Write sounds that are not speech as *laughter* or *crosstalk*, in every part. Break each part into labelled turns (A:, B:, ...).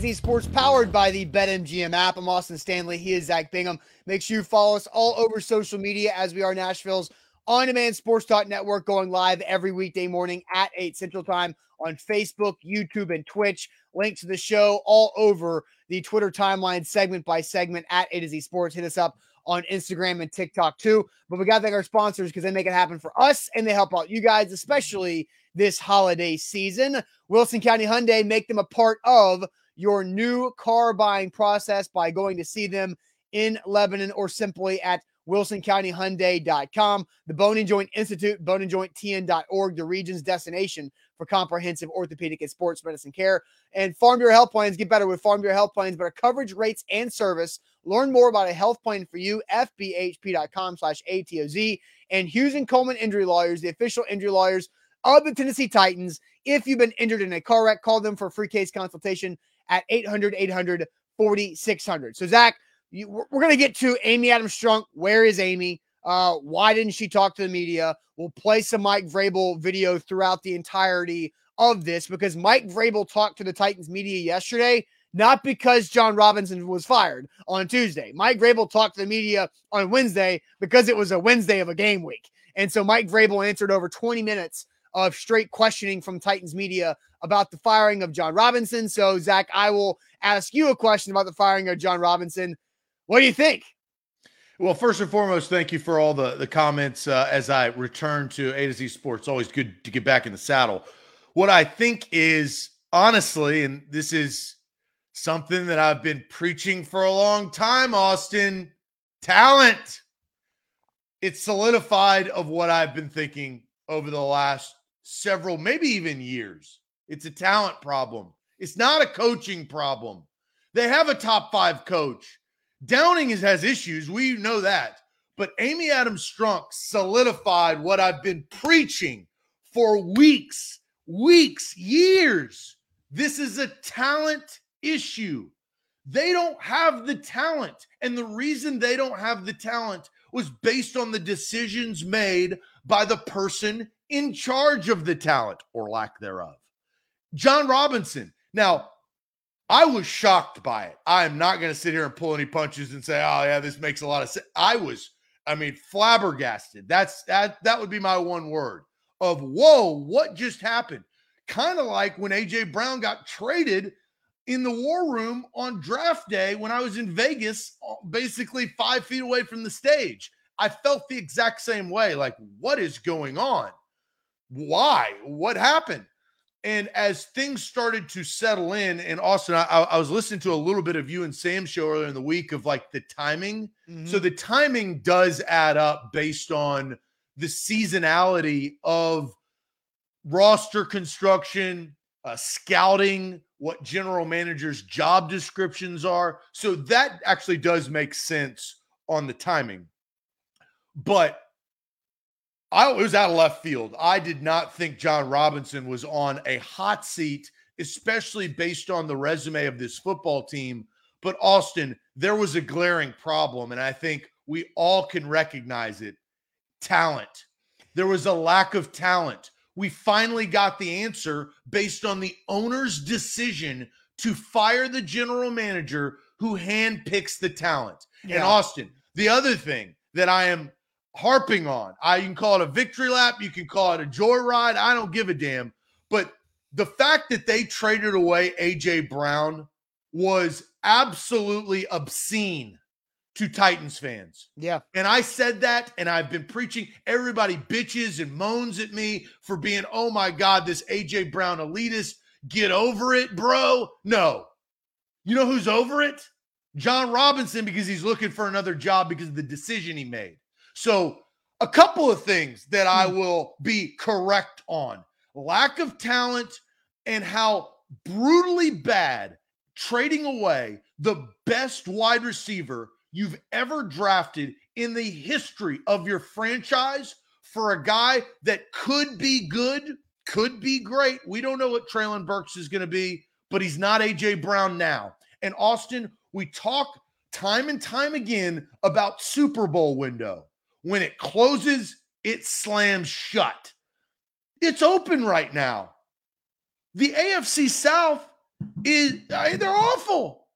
A: Z Sports, powered by the BetMGM app. I'm Austin Stanley. He is Zach Bingham. Make sure you follow us all over social media as we are Nashville's on demand sports network going live every weekday morning at 8 Central Time on Facebook, YouTube, and Twitch. Link to the show all over the Twitter timeline, segment by segment at A to Z Sports. Hit us up on Instagram and TikTok too. But we got to thank our sponsors because they make it happen for us and they help out you guys, especially this holiday season. Wilson County Hyundai make them a part of your new car buying process by going to see them in Lebanon or simply at wilsoncountyhyundai.com. The Bone and Joint Institute, boneandjointtn.org, the region's destination for comprehensive orthopedic and sports medicine care. And Farm Bureau Health Plans get better with Farm Bureau Health Plans, better coverage, rates, and service. Learn more about a health plan for you, fbhp.com slash ATOZ. And Hughes and Coleman Injury Lawyers, the official injury lawyers of the Tennessee Titans. If you've been injured in a car wreck, call them for a free case consultation at 800 800 4600. So, Zach, you, we're going to get to Amy Adams Strunk. Where is Amy? Uh, why didn't she talk to the media? We'll play some Mike Vrabel video throughout the entirety of this because Mike Vrabel talked to the Titans media yesterday, not because Jon Robinson was fired on Tuesday. Mike Vrabel talked to the media on Wednesday because it was a Wednesday of a game week. And so Mike Vrabel answered over 20 minutes of straight questioning from Titans media about the firing of Jon Robinson. So, Zach, I will ask you a question about the firing of Jon Robinson. What do you think?
B: Well, first and foremost, thank you for all the, the comments uh, as I return to A to Z Sports. Always good to get back in the saddle. What I think is honestly, and this is something that I've been preaching for a long time, Austin talent. It's solidified of what I've been thinking over the last several, maybe even years. It's a talent problem. It's not a coaching problem. They have a top five coach. Downing is, has issues. We know that. But Amy Adams Strunk solidified what I've been preaching for weeks, weeks, years. This is a talent issue. They don't have the talent. And the reason they don't have the talent was based on the decisions made by the person in charge of the talent or lack thereof. Jon Robinson. Now, I was shocked by it. I am not going to sit here and pull any punches and say, "Oh yeah, this makes a lot of sense." I was, I mean, flabbergasted. That's that. That would be my one word of whoa. What just happened? Kind of like when AJ Brown got traded in the war room on draft day when I was in Vegas, uh, basically five feet away from the stage. I felt the exact same way. Like, what is going on? why? What happened? And as things started to settle in, and Austin, I, I, was listening to a little bit of you and Sam's show earlier in the week of like the timing. Mm-hmm. So the timing does add up based on the seasonality of roster construction, uh, scouting, what general managers' job descriptions are. So that actually does make sense on the timing. But I was out of left field. I did not think Jon Robinson was on a hot seat, especially based on the resume of this football team. But Austin, there was a glaring problem, and I think we all can recognize it talent. There was a lack of talent. We finally got the answer based on the owner's decision to fire the general manager who handpicks the talent. Yeah. And Austin, the other thing that I am harping on. I you can call it a victory lap, you can call it a joyride. I don't give a damn. But the fact that they traded away AJ Brown was absolutely obscene to Titans fans.
A: Yeah.
B: And I said that and I've been preaching. Everybody bitches and moans at me for being, oh my God, this AJ Brown elitist. Get over it, bro. No. You know who's over it? Jon Robinson because he's looking for another job because of the decision he made. So, a couple of things that I hmm. will be correct on lack of talent and how brutally bad trading away the best wide receiver you've ever drafted in the history of your franchise for a guy that could be good, could be great. We don't know what Treylon Burks is going to be, but he's not AJ Brown now. And Austin, we talk time and time again about Super Bowl window. When it closes, it slams shut. It's open right now. The AFC South is they're awful.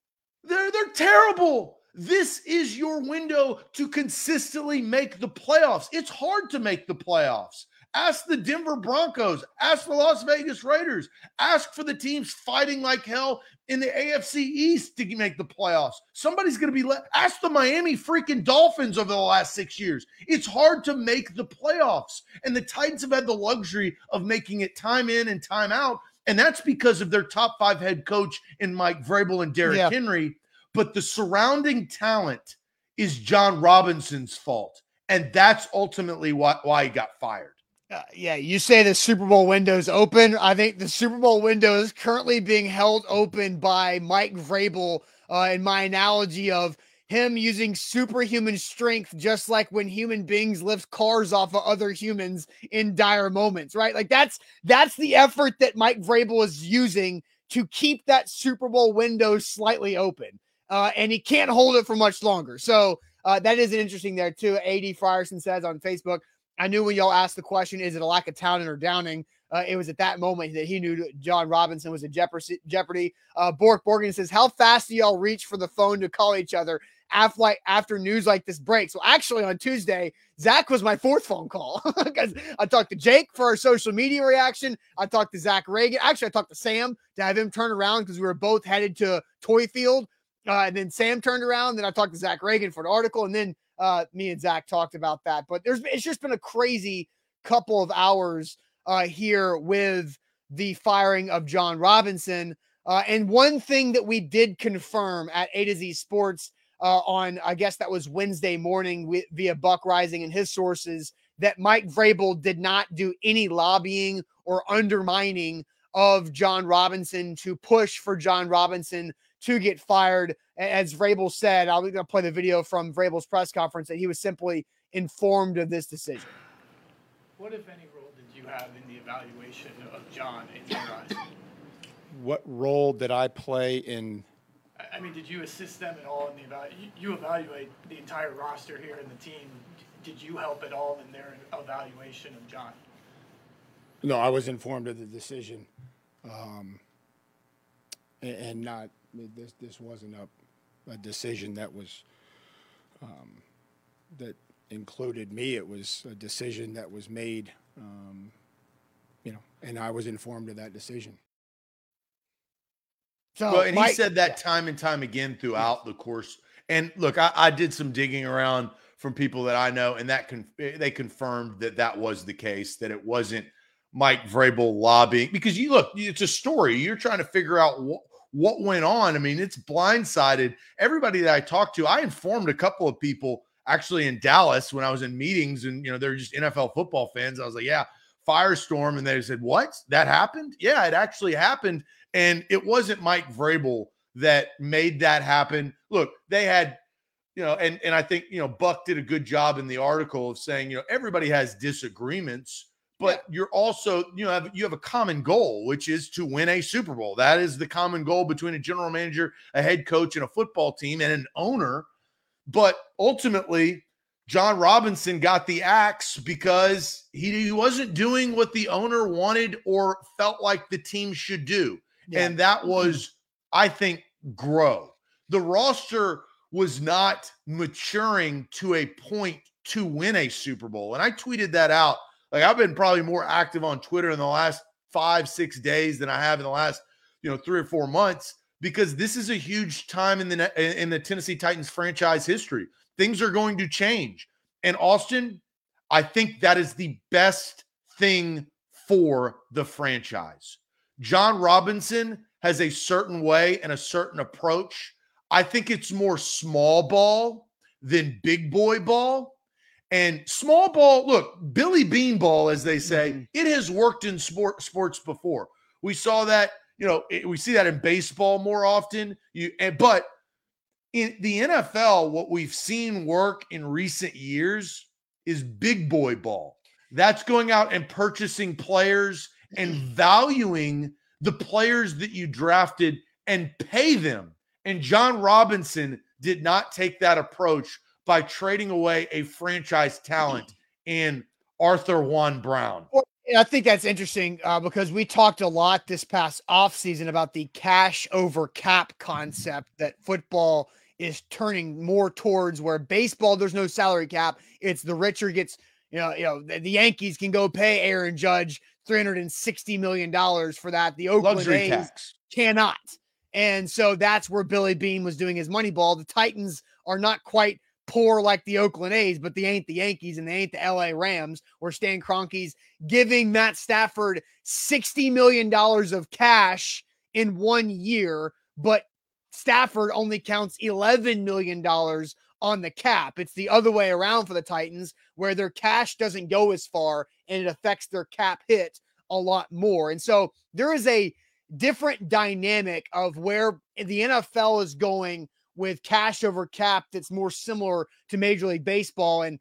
B: They're they're terrible. This is your window to consistently make the playoffs. It's hard to make the playoffs. Ask the Denver Broncos, ask the Las Vegas Raiders, ask for the teams fighting like hell in the AFC East to make the playoffs. Somebody's going to be let ask the Miami freaking Dolphins over the last 6 years. It's hard to make the playoffs. And the Titans have had the luxury of making it time in and time out, and that's because of their top 5 head coach in Mike Vrabel and Derrick yeah. Henry, but the surrounding talent is Jon Robinson's fault. And that's ultimately why, why he got fired.
A: Uh, yeah, you say the Super Bowl window is open. I think the Super Bowl window is currently being held open by Mike Vrabel. Uh, in my analogy of him using superhuman strength, just like when human beings lift cars off of other humans in dire moments, right? Like that's that's the effort that Mike Vrabel is using to keep that Super Bowl window slightly open, uh, and he can't hold it for much longer. So uh, that is interesting there too. Ad Frierson says on Facebook. I knew when y'all asked the question, is it a lack of talent or downing? Uh, it was at that moment that he knew Jon Robinson was a jeopardy. Uh, Bork Borgen says, How fast do y'all reach for the phone to call each other after, like, after news like this breaks? Well, actually, on Tuesday, Zach was my fourth phone call *laughs* because I talked to Jake for our social media reaction. I talked to Zach Reagan. Actually, I talked to Sam to have him turn around because we were both headed to Toy Field. Uh, and then Sam turned around. Then I talked to Zach Reagan for an article. And then uh, me and Zach talked about that. But there's it's just been a crazy couple of hours uh, here with the firing of Jon Robinson. Uh, and one thing that we did confirm at A to Z Sports uh, on, I guess that was Wednesday morning with, via Buck Reising and his sources, that Mike Vrabel did not do any lobbying or undermining of Jon Robinson to push for Jon Robinson to get fired. As Vrabel said, I'm going to play the video from Vrabel's press conference that he was simply informed of this decision.
C: What, if any, role did you have in the evaluation of Jon in your eyes?
D: What role did I play in?
C: I mean, did you assist them at all in the evaluation? You evaluate the entire roster here and the team. Did you help at all in their evaluation of Jon?
D: No, I was informed of the decision, um, and not this this wasn't a, a decision that was um, that included me. It was a decision that was made, um, you know, and I was informed of that decision.
B: So, well, and Mike, he said that time and time again throughout the course. And look, I, I, did some digging around from people that I know, and that con- they confirmed that that was the case. That it wasn't Mike Vrabel lobbying because you look, it's a story. You're trying to figure out what what went on. I mean, it's blindsided everybody that I talked to. I informed a couple of people actually in Dallas when I was in meetings, and you know, they're just NFL football fans. I was like, yeah, firestorm. And they said, What? That happened? Yeah, it actually happened. And it wasn't Mike Vrabel that made that happen. Look, they had, you know, and and I think you know, Buck did a good job in the article of saying, you know, everybody has disagreements but yeah. you're also you know have, you have a common goal which is to win a super bowl. That is the common goal between a general manager a head coach and a football team and an owner. But ultimately jon robinson got the axe because he, he wasn't doing what the owner wanted or felt like the team should do. Yeah. and that was i think grow. The roster was not maturing to a point to win a super bowl. And i tweeted that out like I've been probably more active on Twitter in the last five, six days than I have in the last, you know, three or four months because this is a huge time in the in the Tennessee Titans franchise history. Things are going to change. And Austin, I think that is the best thing for the franchise. Jon Robinson has a certain way and a certain approach. I think it's more small ball than big boy ball. And small ball, look, Billy Beane ball, as they say, mm-hmm. it has worked in sport sports before. We saw that, you know, it, we see that in baseball more often. You and but in the NFL, what we've seen work in recent years is big boy ball. That's going out and purchasing players and mm-hmm. valuing the players that you drafted and pay them. And Jon Robinson did not take that approach by trading away a franchise talent in Arthur Juan Brown.
A: I think that's interesting uh, because we talked a lot this past offseason about the cash over cap concept that football is turning more towards where baseball there's no salary cap. It's the richer gets, you know, you know, the, the Yankees can go pay Aaron Judge 360 million dollars for that. The Oakland
B: Luxury
A: A's
B: tax.
A: cannot. And so that's where Billy Beane was doing his money ball. The Titans are not quite poor like the Oakland A's, but they ain't the Yankees and they ain't the LA Rams, where Stan Kroenke's giving Matt Stafford $60 million of cash in one year, but Stafford only counts $11 million on the cap. It's the other way around for the Titans, where their cash doesn't go as far and it affects their cap hit a lot more. And so there is a different dynamic of where the NFL is going with cash over cap that's more similar to Major League Baseball. And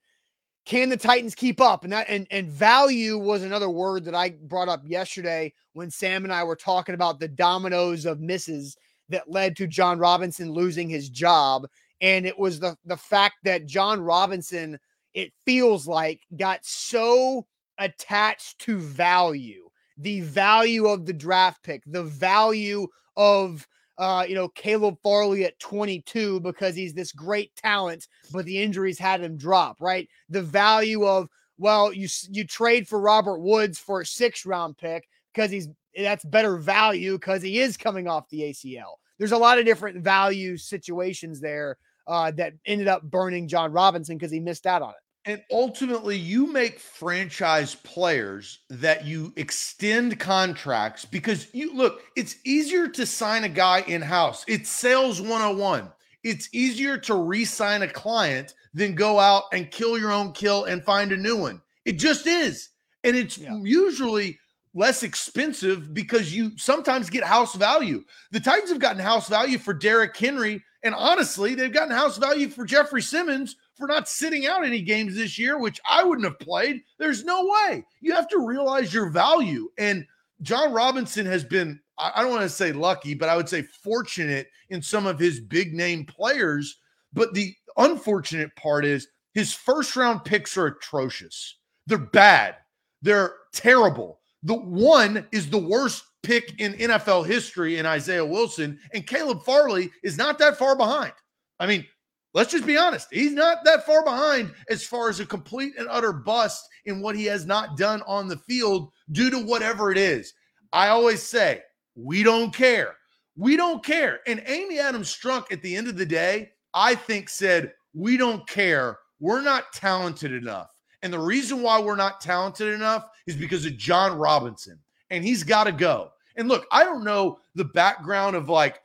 A: can the Titans keep up? And that and, and value was another word that I brought up yesterday when Sam and I were talking about the dominoes of misses that led to Jon Robinson losing his job. And it was the the fact that Jon Robinson, it feels like, got so attached to value, the value of the draft pick, the value of uh, you know, Caleb Farley at 22 because he's this great talent, but the injuries had him drop, right? The value of, well, you you trade for Robert Woods for a six round pick because he's that's better value because he is coming off the ACL. There's a lot of different value situations there uh, that ended up burning Jon Robinson because he missed out on it.
B: And ultimately, you make franchise players that you extend contracts because you look, it's easier to sign a guy in house. It's sales 101. It's easier to re sign a client than go out and kill your own kill and find a new one. It just is. And it's yeah. usually less expensive because you sometimes get house value. The Titans have gotten house value for Derrick Henry. And honestly, they've gotten house value for Jeffrey Simmons for not sitting out any games this year, which I wouldn't have played. There's no way. You have to realize your value. And Jon Robinson has been, I don't want to say lucky, but I would say fortunate in some of his big name players. But the unfortunate part is his first round picks are atrocious. They're bad. They're terrible. The one is the worst pick in NFL history in Isaiah Wilson, and Caleb Farley is not that far behind. I mean, Let's just be honest. He's not that far behind as far as a complete and utter bust in what he has not done on the field due to whatever it is. I always say, we don't care. We don't care. And Amy Adams Strunk at the end of the day, I think said, we don't care. We're not talented enough. And the reason why we're not talented enough is because of Jon Robinson. And he's got to go. And look, I don't know the background of like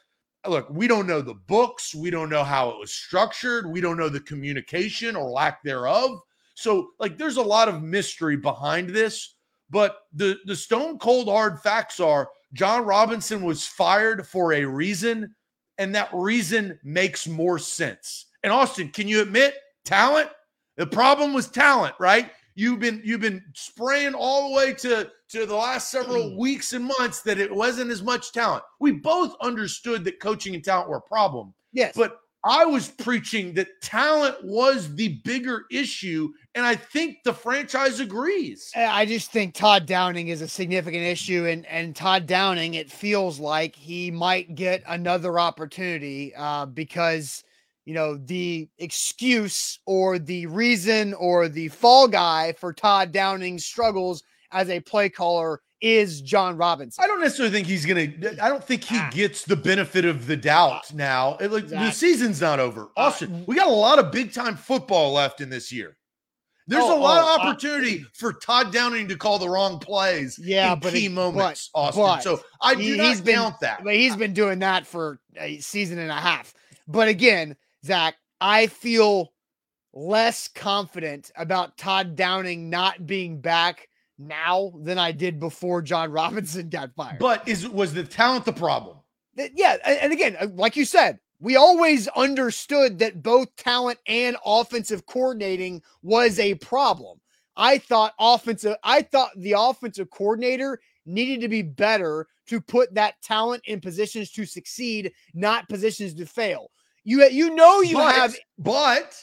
B: look, we don't know the books. We don't know how it was structured. We don't know the communication or lack thereof. So, like, there's a lot of mystery behind this. But the, the stone cold hard facts are Jon Robinson was fired for a reason, and that reason makes more sense. And Austin, can you admit talent? The problem was talent, right? You've been you've been spraying all the way to to the last several mm. weeks and months that it wasn't as much talent. We both understood that coaching and talent were a problem.
A: Yes.
B: But I was preaching that talent was the bigger issue. And I think the franchise agrees.
A: I just think Todd Downing is a significant issue. And, and Todd Downing, it feels like he might get another opportunity uh, because you know, the excuse or the reason or the fall guy for Todd Downing's struggles as a play caller is Jon Robinson.
B: I don't necessarily think he's going to, I don't think he ah. gets the benefit of the doubt uh, now. It, like, exactly. The season's not over. Uh, Austin, uh, we got a lot of big time football left in this year. There's oh, a lot oh, of uh, opportunity for Todd Downing to call the wrong plays yeah, but key it, moments, but, Austin. But so I do he, not
A: been,
B: count that.
A: But he's been doing that for a season and a half. But again, Zach, I feel less confident about Todd Downing not being back now than I did before Jon *laughs* Robinson got fired.
B: But is was the talent the problem?
A: Yeah, and again, uh, like you said, we always understood that both talent and offensive coordinating was a problem. I thought offensive I thought the offensive coordinator needed to be better to put that talent in positions to succeed, not positions to fail. You you know you
B: but,
A: have,
B: but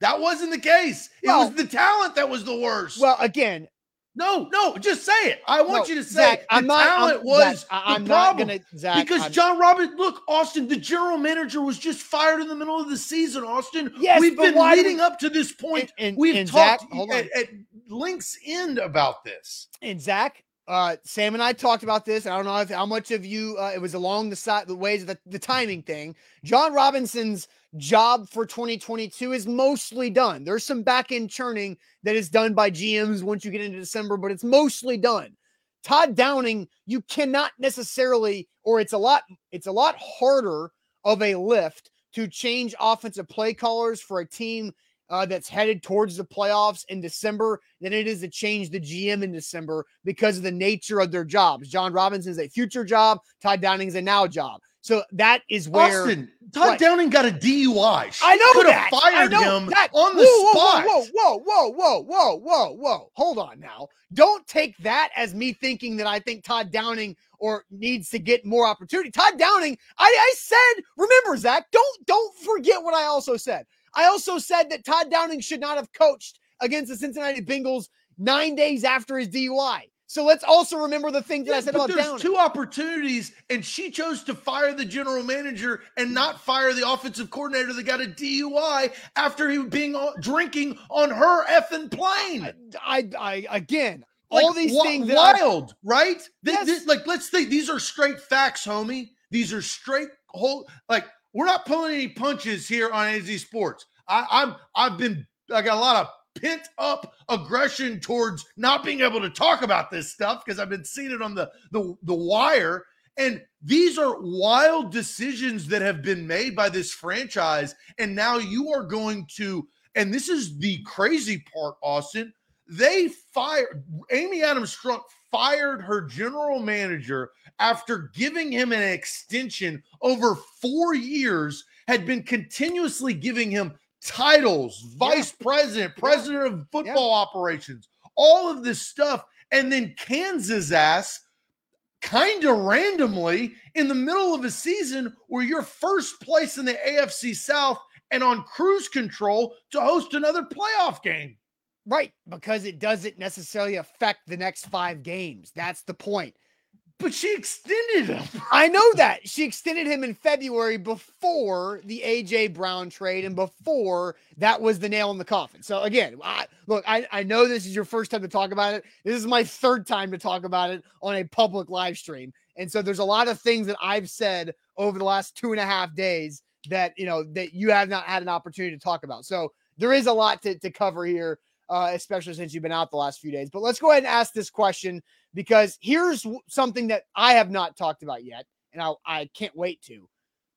B: that wasn't the case. It well, was the talent that was the worst.
A: Well, again,
B: No, no, just say it. I want
A: No,
B: you to say
A: Zach,
B: the
A: I'm not,
B: talent
A: I'm,
B: was
A: Zach,
B: the
A: I'm not
B: problem.
A: gonna Zach,
B: because
A: I'm-
B: John Robert, look, Austin, the general manager was just fired in the middle of the season. Austin,
A: Yes,
B: we've been leading
A: we-
B: up to this point.
A: And- and-
B: we've
A: and
B: talked
A: Zach,
B: at, at links end about this.
A: and Zach, uh, Sam and I talked about this. I don't know if, how much of you uh, it was along the side, the ways of the, the timing thing. Jon Robinson's job for 2022 is mostly done. There's some back end churning that is done by GMs once you get into December, but it's mostly done. Todd Downing, you cannot necessarily, or it's a lot, it's a lot harder of a lift to change offensive play callers for a team uh, that's headed towards the playoffs in December than it is to change the GM in December because of the nature of their jobs. Jon Robinson is a future job. Todd Downing is a now job. So that is where
B: Austin, Todd. Downing got a DUI. She
A: I know
B: could
A: that.
B: have fired him
A: that.
B: on the
A: whoa,
B: spot.
A: Whoa, whoa, whoa, whoa, whoa, whoa, whoa, whoa. Hold on now. Don't take that as me thinking that I think Todd Downing or needs to get more opportunity. Todd Downing, I, I said, remember, Zach, don't don't forget what I also said. I also said that Todd Downing should not have coached against the Cincinnati Bengals nine days after his DUI. So let's also remember the things that I said
B: but
A: about
B: there's
A: Downing.
B: two opportunities, and she chose to fire the general manager and not fire the offensive coordinator that got a DUI after he was being drinking on her effing plane.
A: I, I again,
B: Like,
A: all these
B: wi-
A: things that I-
B: wild, right? Th-
A: Yes.
B: th- like, let's think these are straight facts, homie. These are straight whole. Like, we're not pulling any punches here on AZ Sports. I, I'm, I've been, I got a lot of pent up aggression towards not being able to talk about this stuff because I've been seeing it on the the the wire. And these are wild decisions that have been made by this franchise. And now you are going to, and this is the crazy part, Austin. They fired Amy Adams Strunk fired her general manager after giving him an extension over four years, had been continuously giving him titles, vice president, president of football operations, all of this stuff. And then Kansas ass kind of randomly in the middle of a season where you're first place in the AFC South and on cruise control to host another playoff game.
A: Right, because it doesn't necessarily affect the next five games. That's the point.
B: But she extended him. *laughs*
A: I know that. She extended him in February before the AJ Brown trade and before that was the nail in the coffin. So again, I, look, I, I know this is your first time to talk about it. This is my third time to talk about it on a public live stream. And so there's a lot of things that I've said over the last two and a half days that you know that you have not had an opportunity to talk about. So there is a lot to, to cover here, uh, especially since you've been out the last few days. But let's go ahead and ask this question because here's something that I have not talked about yet, and I, I can't wait to.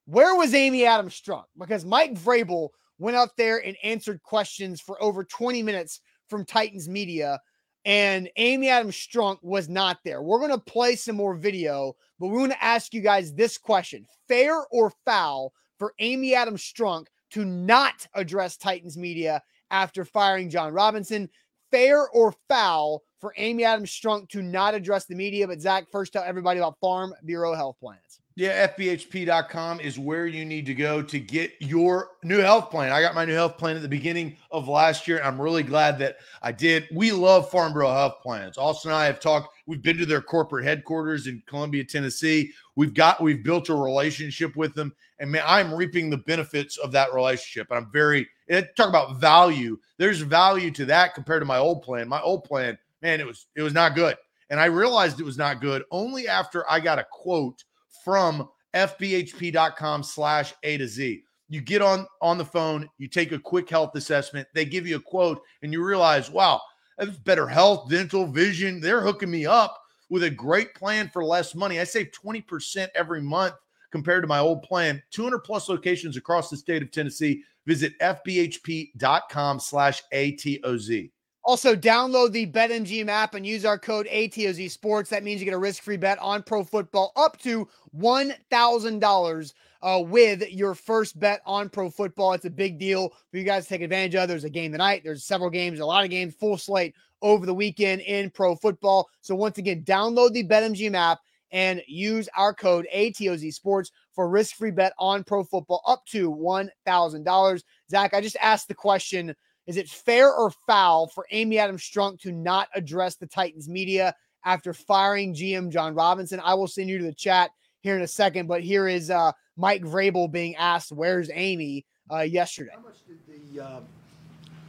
A: Where was Amy Adams Strunk? Because Mike Vrabel went up there and answered questions for over 20 minutes from Titans media, and Amy Adams Strunk was not there. We're going to play some more video, but we want to ask you guys this question fair or foul for Amy Adams Strunk to not address Titans media after firing Jon Robinson? Fair or foul for Amy Adams Strunk to not address the media? But Zach, first tell everybody about Farm Bureau Health Plans.
B: Yeah, FBHP.com is where you need to go to get your new health plan. I got my new health plan at the beginning of last year. I'm really glad that I did. We love Farm Bureau Health Plans. Austin and I have talked, we've been to their corporate headquarters in Columbia, Tennessee. We've got, we've built a relationship with them. And man, I'm reaping the benefits of that relationship. And I'm very, talk about value. There's value to that compared to my old plan. My old plan, man, it was, it was not good. And I realized it was not good only after I got a quote from fbhp.com slash a to z you get on on the phone you take a quick health assessment they give you a quote and you realize wow that's better health dental vision they're hooking me up with a great plan for less money i save 20% every month compared to my old plan 200 plus locations across the state of tennessee visit fbhp.com slash atoz
A: Also, download the BetMGM app and use our code ATOZ Sports. That means you get a risk-free bet on pro football up to one thousand dollars uh, with your first bet on pro football. It's a big deal for you guys to take advantage of. There's a game tonight. There's several games, a lot of games, full slate over the weekend in pro football. So once again, download the BetMGM app and use our code ATOZ Sports for risk-free bet on pro football up to one thousand dollars. Zach, I just asked the question Is it fair or foul for Amy Adams Strunk to not address the Titans media after firing GM Jon Robinson? I will send you to the chat here in a second, but here is uh, Mike Vrabel being asked, "Where's Amy?" Uh, yesterday.
E: How much did the, uh,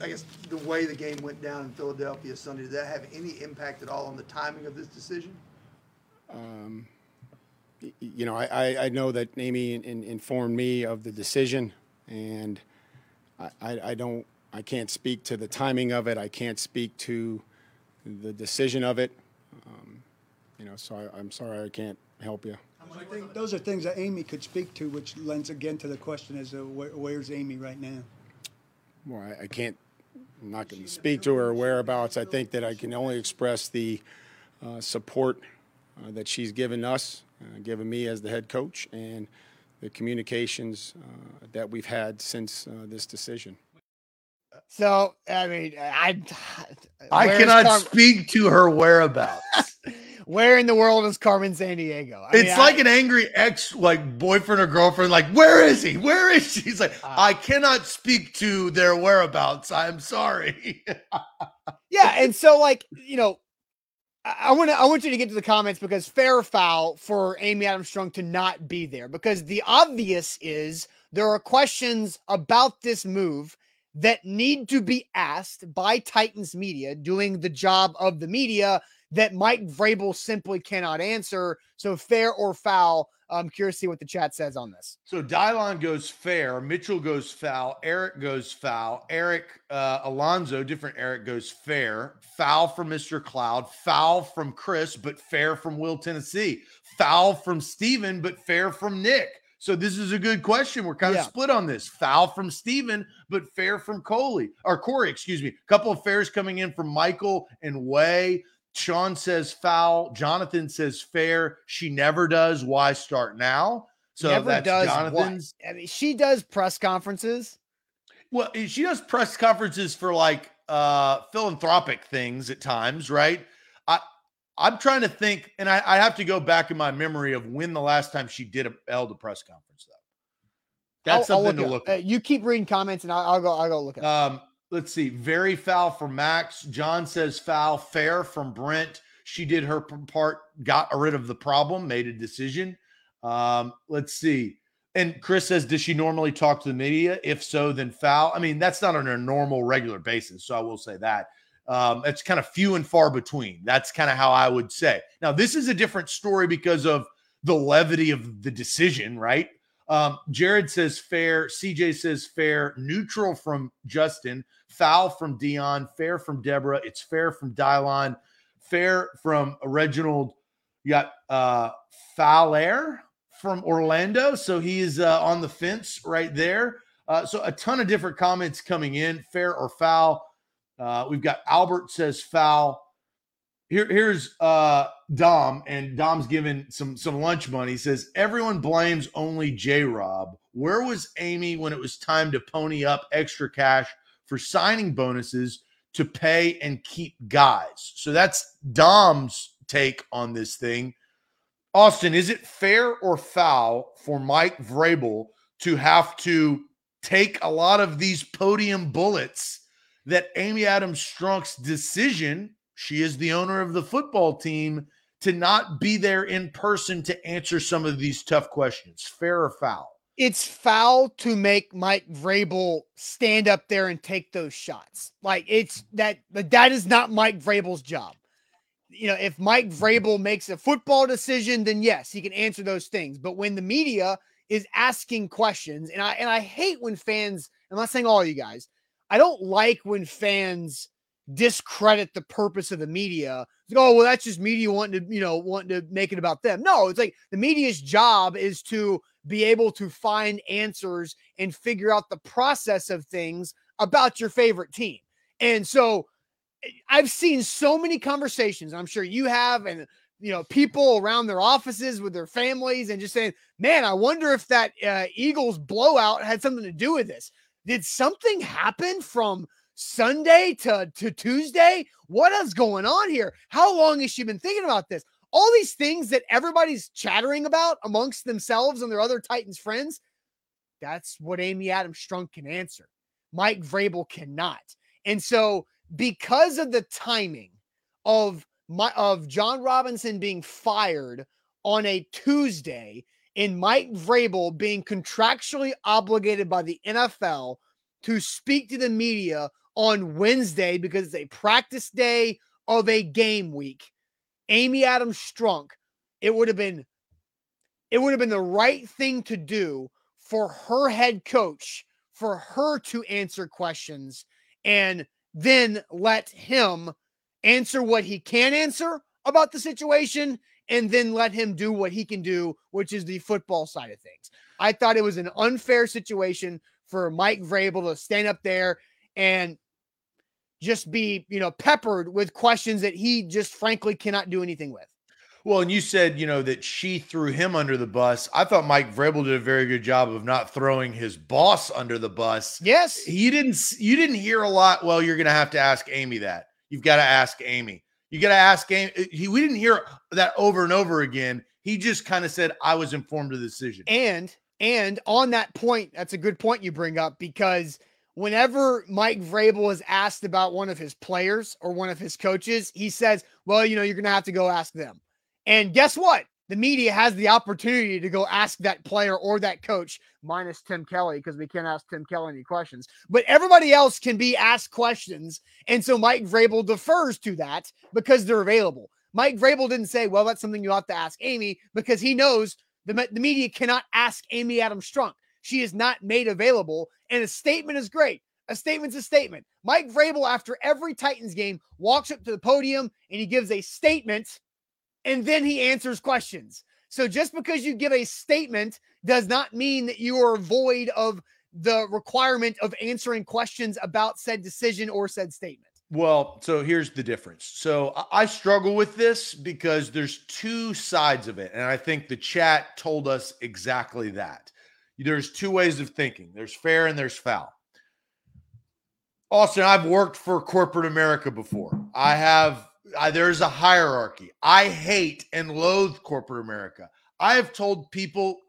E: I guess, the way the game went down in Philadelphia Sunday, did that have any impact at all on the timing of this decision?
D: Um, y- you know, I, I, know that Amy in, in- informed me of the decision, and I, I, don't, I can't speak to the timing of it. I can't speak to the decision of it. Um, you know, so I, I'm sorry I can't help you.
F: I think those are things that Amy could speak to, which lends again to the question as to where, where's Amy right now?
D: Well, I, I can't, I'm not going to speak to her whereabouts. I think that I can only express the uh, support uh, that she's given us, uh, given me as the head coach, and the communications uh, that we've had since uh, this decision.
A: So I mean, I
B: I cannot
A: Car-
B: speak to her whereabouts. *laughs*
A: where in the world is Carmen Sandiego? I
B: it's
A: mean,
B: like
A: I-
B: an angry ex, like boyfriend or girlfriend. Like, where is he? Where is she? He's like,
A: Uh,
B: I cannot speak to their whereabouts. I'm sorry. *laughs*
A: yeah, and so like you know, I- want to I want you to get to the comments because fair foul for Amy Adams Strunk to not be there. Because the obvious is there are questions about this move that need to be asked by Titans media doing the job of the media that Mike Vrabel simply cannot answer. So fair or foul? I'm curious to see what the chat says on this.
B: So Dylon goes fair, Mitchell goes foul, Eric goes foul, Eric uh, Alonzo, different Eric goes fair, foul from Mr. Cloud, foul from Chris, but fair from Will Tennessee, foul from Steven, but fair from Nick. So this is a good question. We're kind of
A: Yeah.
B: split on this. Foul from Steven, but fair from Coley or Corey, excuse me. A couple of fairs coming in from Michael and Way. Sean says foul. Jonathan says fair. She never does. Why start now? So
A: Never
B: that's
A: does
B: Jonathan's.
A: what? I mean, she does press conferences.
B: Well, eh, she does press conferences for like uh philanthropic things at times, right? I I'm trying to think, and I, I have to go back in my memory of when the last time she did a held a press conference, though. That's
A: I'll- I'll
B: something to look.
A: up. Uh,
B: at.
A: you keep reading comments, and I'll, I'll go. I'll go look at.
B: Um, let's see. Very foul for Max. John says foul. Fair from Brent. She did her part, got rid of the problem, made a decision. Um, let's see. And Chris says, does she normally talk to the media? If so, then foul. I mean, that's not on a normal, regular basis. So I will say that. Um, it's kind of few and far between. That's kind of how I would say. Now, this is a different story because of the levity of the decision, right? Um, Jared says fair. CJ says fair. Neutral from Justin. Foul from Dion. Fair from Deborah. It's fair from Dylon. Fair from Reginald. You got uh, Fowler from Orlando. So he is uh, on the fence right there. Uh, so a ton of different comments coming in. Fair or foul. Uh, we've got Albert says foul. Here, here's uh, Dom, and Dom's given some some lunch money. He says everyone blames only J Rob. Where was Amy when it was time to pony up extra cash for signing bonuses to pay and keep guys? So that's Dom's take on this thing. Austin, is it fair or foul for Mike Vrabel to have to take a lot of these podium bullets that Amy Adams Strunk's decision, she is the owner of the football team, to not be there in person to answer some of these tough questions? Fair or foul?
A: it's foul to make Mike Vrabel stand up there and take those shots. Like it's that that is not Mike Vrabel's job. You know, if Mike Vrabel makes a football decision, then yes, he can answer those things. But when the media is asking questions, and I and I hate when fans, I'm not saying all you guys, I don't like when fans discredit the purpose of the media. Like, oh, well, that's just media wanting to, you know, wanting to make it about them. No, it's like the media's job is to be able to find answers and figure out the process of things about your favorite team. And so eh, I've seen so many conversations, I'm sure you have, and you know, people around their offices with their families and just saying, man, I wonder if that uh, Eagles blowout had something to do with this. Did something happen from Sunday to, to Tuesday? What is going on here? How long has she been thinking about this? All these things that everybody's chattering about amongst themselves and their other Titans friends. That's what Amy Adams Strunk can answer. Mike Vrabel cannot. And so, because of the timing of my of Jon Robinson being fired on a Tuesday and Mike Vrabel being contractually obligated by the NFL to speak to the media on Wednesday because it's a practice day of a game week. Amy Adams Strunk, it would have been it would have been the right thing to do for her head coach for her to answer questions and then let him answer what he can answer about the situation and then let him do what he can do, which is the football side of things. I thought it was an unfair situation for Mike Vrabel to stand up there and just be, you know, peppered with questions that he just frankly cannot do anything with.
B: Well, and you said, you know, that she threw him under the bus. I thought Mike Vrabel did a very good job of not throwing his boss under the bus.
A: Yes.
B: You didn't you didn't hear a lot. Well, you're going to have to ask Amy that. You've got to ask Amy. You got to ask Amy. Uh, he, we didn't hear that over and over again. He just kind of said, "I was informed of the decision."
A: And and on that point, that's a good point you bring up because whenever Mike Vrabel is asked about one of his players or one of his coaches, he says, "Well, you know, you're going to have to go ask them." And guess what? The media has the opportunity to go ask that player or that coach, minus Tim Kelly, because we can't ask Tim Kelly any questions. But everybody else can be asked questions. And so Mike Vrabel defers to that because they're available. Mike Vrabel didn't say, well, that's something you have to ask Amy because he knows the, the media cannot ask Amy Adams Strunk. She is not made available. And a statement is great. A statement's a statement. Mike Vrabel, after every Titans game, walks up to the podium and he gives a statement and then he answers questions. So just because you give a statement does not mean that you are void of the requirement of answering questions about said decision or said statement.
B: Well, so here's the difference. So I struggle with this because there's two sides of it. And I think the chat told us exactly that. There's two ways of thinking there's fair and there's foul. Austin, I've worked for corporate America before. I have I, there's a hierarchy. I hate and loathe corporate America. I have told people,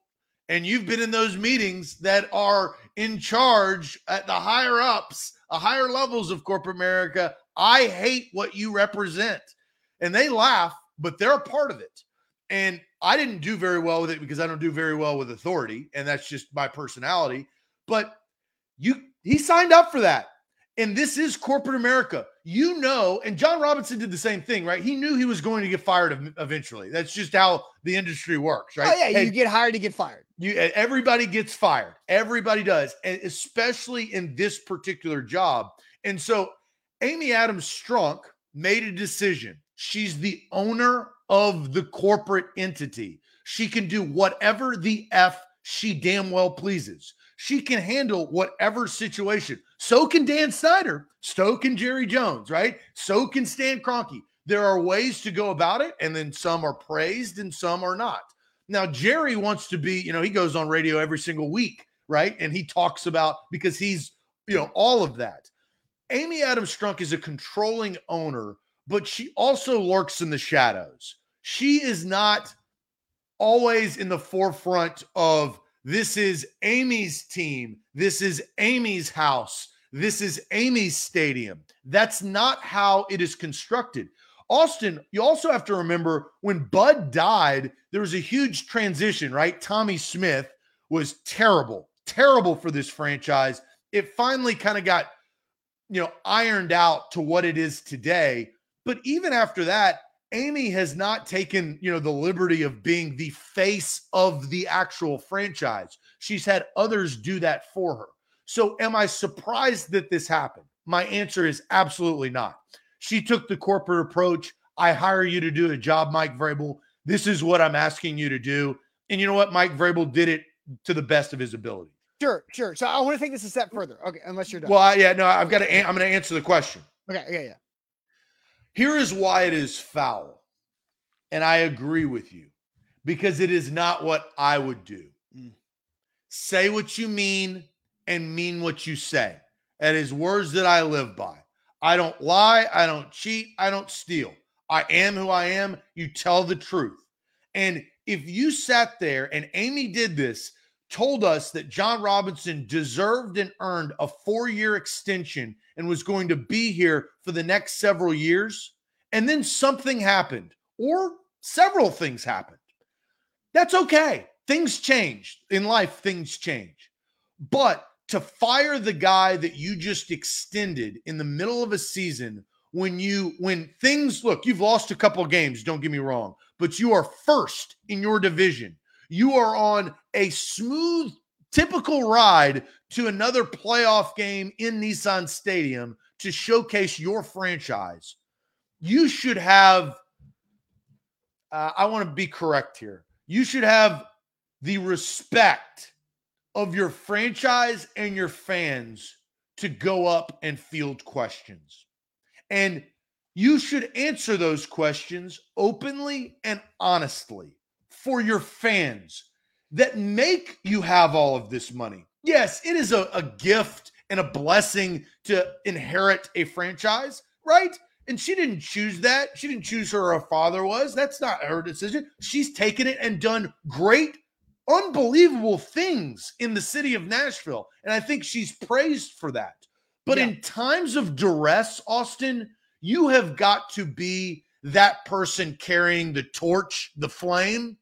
B: and you've been in those meetings that are in charge at the higher ups, the higher levels of corporate America. I hate what you represent. And they laugh, but they're a part of it. And I didn't do very well with it because I don't do very well with authority. And that's just my personality. But you, he signed up for that. And this is corporate America. You know, and Jon Robinson did the same thing, right? He knew he was going to get fired eventually. That's just how the industry works, right?
A: Oh, yeah. You get hired to get fired.
B: You everybody gets fired. Everybody does, and especially in this particular job. And so Amy Adams Strunk made a decision. She's the owner of the corporate entity. She can do whatever the F she damn well pleases. She can handle whatever situation. So can Dan Snyder. So can Jerry Jones, right? So can Stan Kroenke. There are ways to go about it, and then some are praised and some are not. Now, Jerry wants to be, you know, he goes on radio every single week, right? And he talks about because he's, you know, all of that. Amy Adams Strunk is a controlling owner, but she also lurks in the shadows. She is not always in the forefront of this is Amy's team. This is Amy's house. This is Amy's stadium. That's not how it is constructed. Austin, you also have to remember when Bud died, there was a huge transition, right? Tommy Smith was terrible, terrible for this franchise. It finally kind of got, you know, ironed out to what it is today. But even after that, Amy has not taken, you know, the liberty of being the face of the actual franchise. She's had others do that for her. So am I surprised that this happened? My answer is absolutely not. She took the corporate approach. I hire you to do a job, Mike Vrabel. This is what I'm asking you to do. And you know what? Mike Vrabel did it to the best of his ability.
A: Sure, sure. So I want to take this a step further. Okay, unless you're done.
B: Well, I, yeah, no, I've got to. I'm going to answer the question.
A: Okay, yeah, yeah.
B: Here is why it is foul. And I agree with you because it is not what I would do. Mm. Say what you mean and mean what you say. That is words that I live by. I don't lie. I don't cheat. I don't steal. I am who I am. You tell the truth. And if you sat there and Amy did this told us that Jon Robinson deserved and earned a four year extension and was going to be here for the next several years, and then something happened, or several things happened. That's okay. Things change in life, things change. But to fire the guy that you just extended in the middle of a season when you when things look you've lost a couple games don't get me wrong but you are first in your division you are on a smooth typical ride to another playoff game in Nissan Stadium to showcase your franchise. You should have uh, I want to be correct here. You should have the respect of your franchise and your fans to go up and field questions. And you should answer those questions openly and honestly for your fans that make you have all of this money. Yes, it is a, a gift and a blessing to inherit a franchise, right? And she didn't choose that. She didn't choose who her father was. That's not her decision. She's taken it and done great unbelievable things in the city of Nashville. And I think she's praised for that. But yeah. in times of duress, Austin, you have got to be that person carrying the torch, the flame.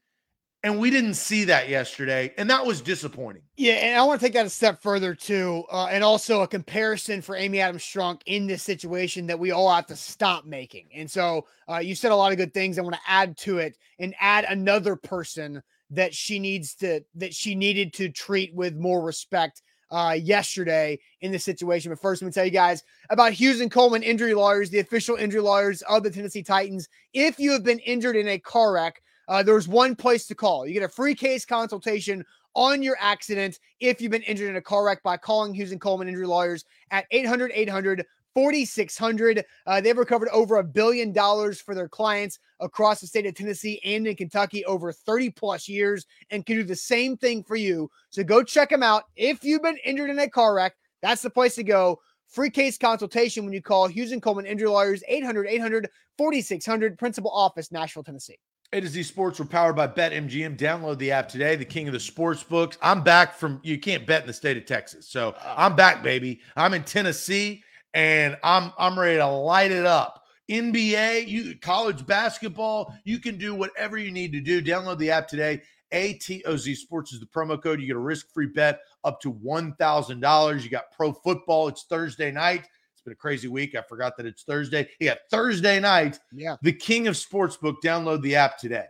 B: And we didn't see that yesterday. And that was disappointing.
A: Yeah. And I want to take that a step further, too. Uh, and also a comparison for Amy Adams Strunk in this situation that we all have to stop making. And so uh, you said a lot of good things. I want to add to it and add another person that she needs to that she needed to treat with more respect uh, yesterday in this situation. But first, I'm gonna tell you guys about Hughes and Coleman Injury Lawyers, the official injury lawyers of the Tennessee Titans. If you have been injured in a car wreck, uh, there's one place to call. You get a free case consultation on your accident if you've been injured in a car wreck by calling Hughes and Coleman Injury Lawyers at 800 800 4600 uh, they've recovered over a billion dollars for their clients across the state of tennessee and in kentucky over 30 plus years and can do the same thing for you. So go check them out. If you've been injured in a car wreck that's the place to go. Free case consultation when you call hughes and coleman injury lawyers 800 800 4600 principal office nashville tennessee
B: A to Z Sports were powered by BetMGM. Download the app today, the king of the sports books. I'm back from, you can't bet in the state of Texas. So ah. I'm back, baby. I'm in Tennessee and I'm I'm ready to light it up. NBA, you college basketball, you can do whatever you need to do. Download the app today. ATOZ Sports is the promo code. You get a risk-free bet up to $1,000. You got pro football. It's Thursday night. It's been a crazy week. I forgot that it's Thursday. Yeah, Thursday night.
A: Yeah.
B: The king of sportsbook. Download the app today.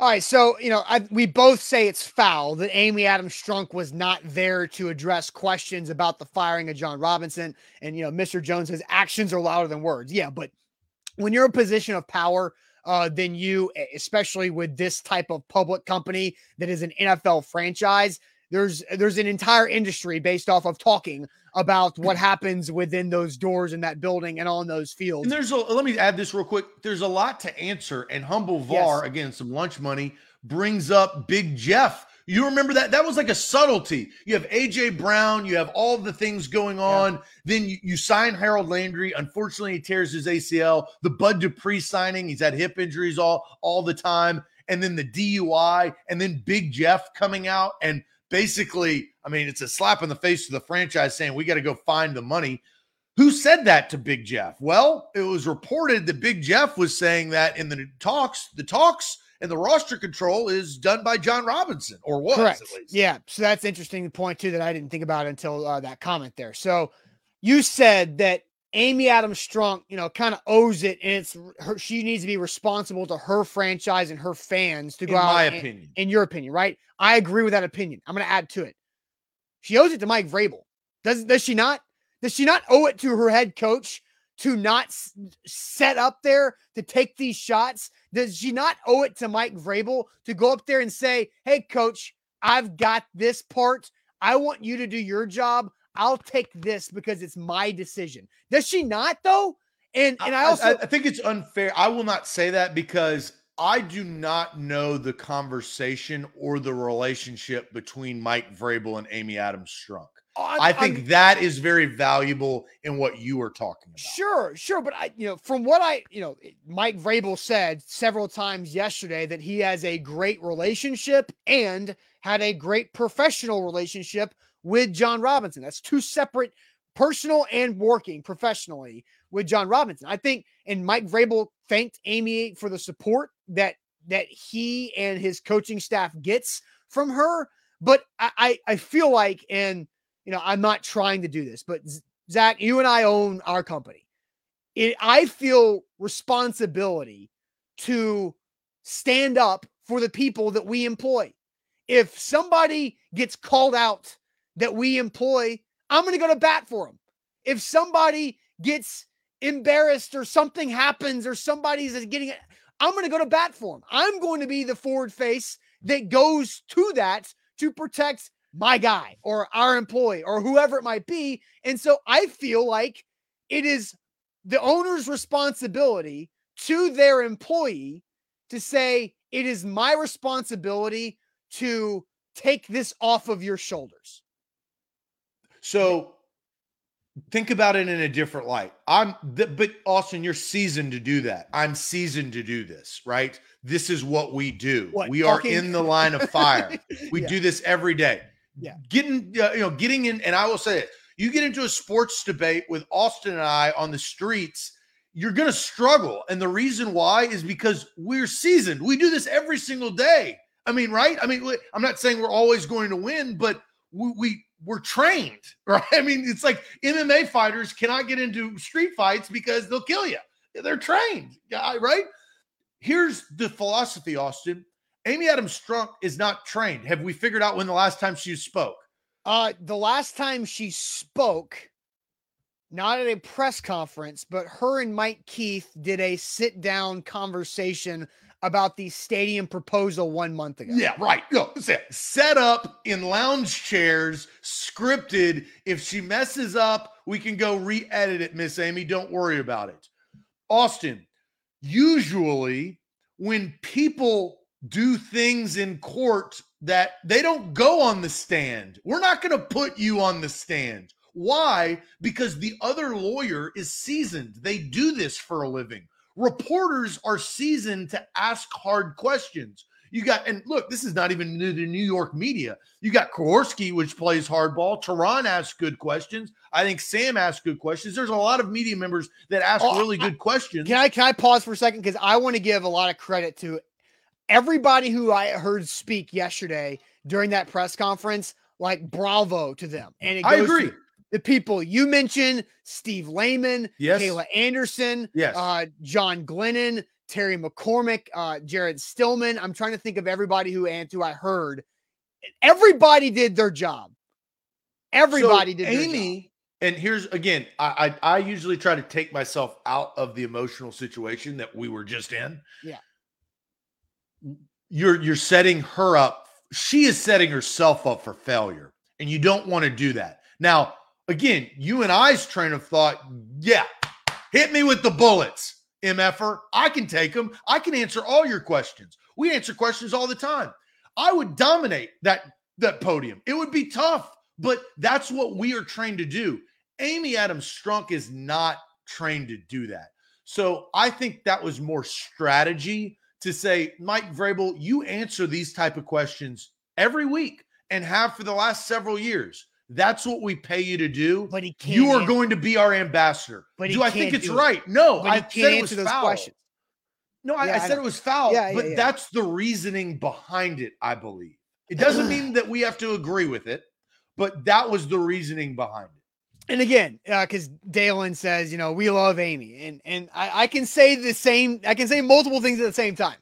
A: All right, so you know, I, we both say it's foul that Amy Adams Strunk was not there to address questions about the firing of Jon Robinson. And you know, Mr. Jones says actions are louder than words. Yeah, but when you're in a position of power, uh, then you, especially with this type of public company that is an NFL franchise, there's there's an entire industry based off of talking about what happens within those doors in that building and on those fields.
B: And there's a let me add this real quick. There's a lot to answer, and humble VAR yes. again, some lunch money brings up Big Jeff. You remember that? That was like a subtlety. You have AJ Brown, you have all the things going on. Yeah. Then you, you sign Harold Landry. Unfortunately, he tears his ACL. The Bud Dupree signing, he's had hip injuries all all the time. And then the DUI, and then Big Jeff coming out and basically, I mean, it's a slap in the face to the franchise saying we got to go find the money. Who said that to Big Jeff? Well, it was reported that Big Jeff was saying that in the talks, the talks and the roster control is done by Jon Robinson or was Correct. at least.
A: Yeah. So that's interesting point too that I didn't think about until uh, that comment there. So you said that Amy Adams Strunk, you know, kind of owes it, and it's her. She needs to be responsible to her franchise and her fans to go
B: in
A: out.
B: My
A: and,
B: opinion,
A: in your opinion, right? I agree with that opinion. I'm going to add to it. She owes it to Mike Vrabel. Does does she not? Does she not owe it to her head coach to not s- set up there to take these shots? Does she not owe it to Mike Vrabel to go up there and say, "Hey, coach, I've got this part. I want you to do your job. I'll take this because it's my decision. Does she not though? And and I also
B: I, I, think it's unfair. I will not say that because I do not know the conversation or the relationship between Mike Vrabel and Amy Adams Strunk. I, I think I'm, that is very valuable in what you are talking about.
A: Sure, sure, but I, you know, from what I, you know, Mike Vrabel said several times yesterday that he has a great relationship and had a great professional relationship with Jon Robinson. That's two separate personal and working professionally with Jon Robinson. I think, and Mike Vrabel thanked Amy for the support that that he and his coaching staff gets from her. But I, I, feel like, and you know, I'm not trying to do this, but Zach, you and I own our company. It, I feel responsibility to stand up for the people that we employ. If somebody gets called out that we employ, I'm going to go to bat for them. If somebody gets embarrassed or something happens or somebody's getting I'm going to go to bat for them. I'm going to be the forward face that goes to that to protect my guy or our employee or whoever it might be. And so I feel like it is the owner's responsibility to their employee to say, it is my responsibility to take this off of your shoulders.
B: So think about it in a different light. I'm, th- but Austin, you're seasoned to do that. I'm seasoned to do this, right? This is what we do.
A: What,
B: we
A: talking-
B: are in the line of fire. *laughs* We
A: Yeah.
B: do this every day.
A: Yeah.
B: Getting, uh, you know, getting in, and I will say it. You get into a sports debate with Austin and I on the streets, you're going to struggle. And the reason why is because we're seasoned. We do this every single day. I mean, right? I mean, I'm not saying we're always going to win, but we, we we're trained, *laughs* right? I mean, it's like MMA fighters cannot get into street fights because they'll kill you. They're trained, right? Here's the philosophy, Austin. Amy Adams Strunk is not trained. Have we figured out when the last time she spoke?
A: Uh, the last time she spoke, not at a press conference, but her and Mike Keith did a sit down conversation about the stadium proposal one month ago.
B: Yeah, right. No, set, up in lounge chairs, scripted. If she messes up, we can go re-edit it, Miss Amy. Don't worry about it. Austin, usually when people do things in court that they don't go on the stand, we're not going to put you on the stand. Why? Because the other lawyer is seasoned. They do this for a living. Reporters are seasoned to ask hard questions. You got, and look, this is not even the New York media. You got Kuharsky, which plays hardball. Turron asks good questions. I think Sam asks good questions. There's a lot of media members that ask
A: Oh,
B: really good questions.
A: Can I can I pause for a second because I want to give a lot of credit to everybody who I heard speak yesterday during that press conference. Like bravo to them, and
B: I
A: to
B: agree.
A: The people you mentioned: Steve Lehman,
B: Yes.
A: Kayla Anderson,
B: Yes.
A: uh, John Glennon, Terry McCormick, uh, Jared Stillman. I'm trying to think of everybody who and who I heard. Everybody did their job. Everybody
B: So,
A: did. their job.
B: Amy, and here's again, I, I I usually try to take myself out of the emotional situation that we were just in.
A: Yeah.
B: You're you're setting her up. She is setting herself up for failure, and you don't want to do that. Now, again, you and I's train of thought, yeah, hit me with the bullets, MFer. I can take them. I can answer all your questions. We answer questions all the time. I would dominate that that podium. It would be tough, but that's what we are trained to do. Amy Adams Strunk is not trained to do that. So I think that was more strategy to say, Mike Vrabel, you answer these type of questions every week and have for the last several years. That's what we pay you to do.
A: But he can't.
B: You are going to be our ambassador.
A: But
B: do I think it's right? No, I
A: can't
B: said it
A: answer
B: was
A: those
B: foul.
A: questions.
B: No, I,
A: Yeah,
B: I
A: I
B: said
A: know.
B: it was foul,
A: Yeah,
B: but
A: yeah.
B: that's the reasoning behind it, I believe. It doesn't mean that we have to agree with it, but that was the reasoning behind it.
A: and again, uh, because Dalen says, you know, we love Amy, and and I, I can say the same. I can say multiple things at the same time.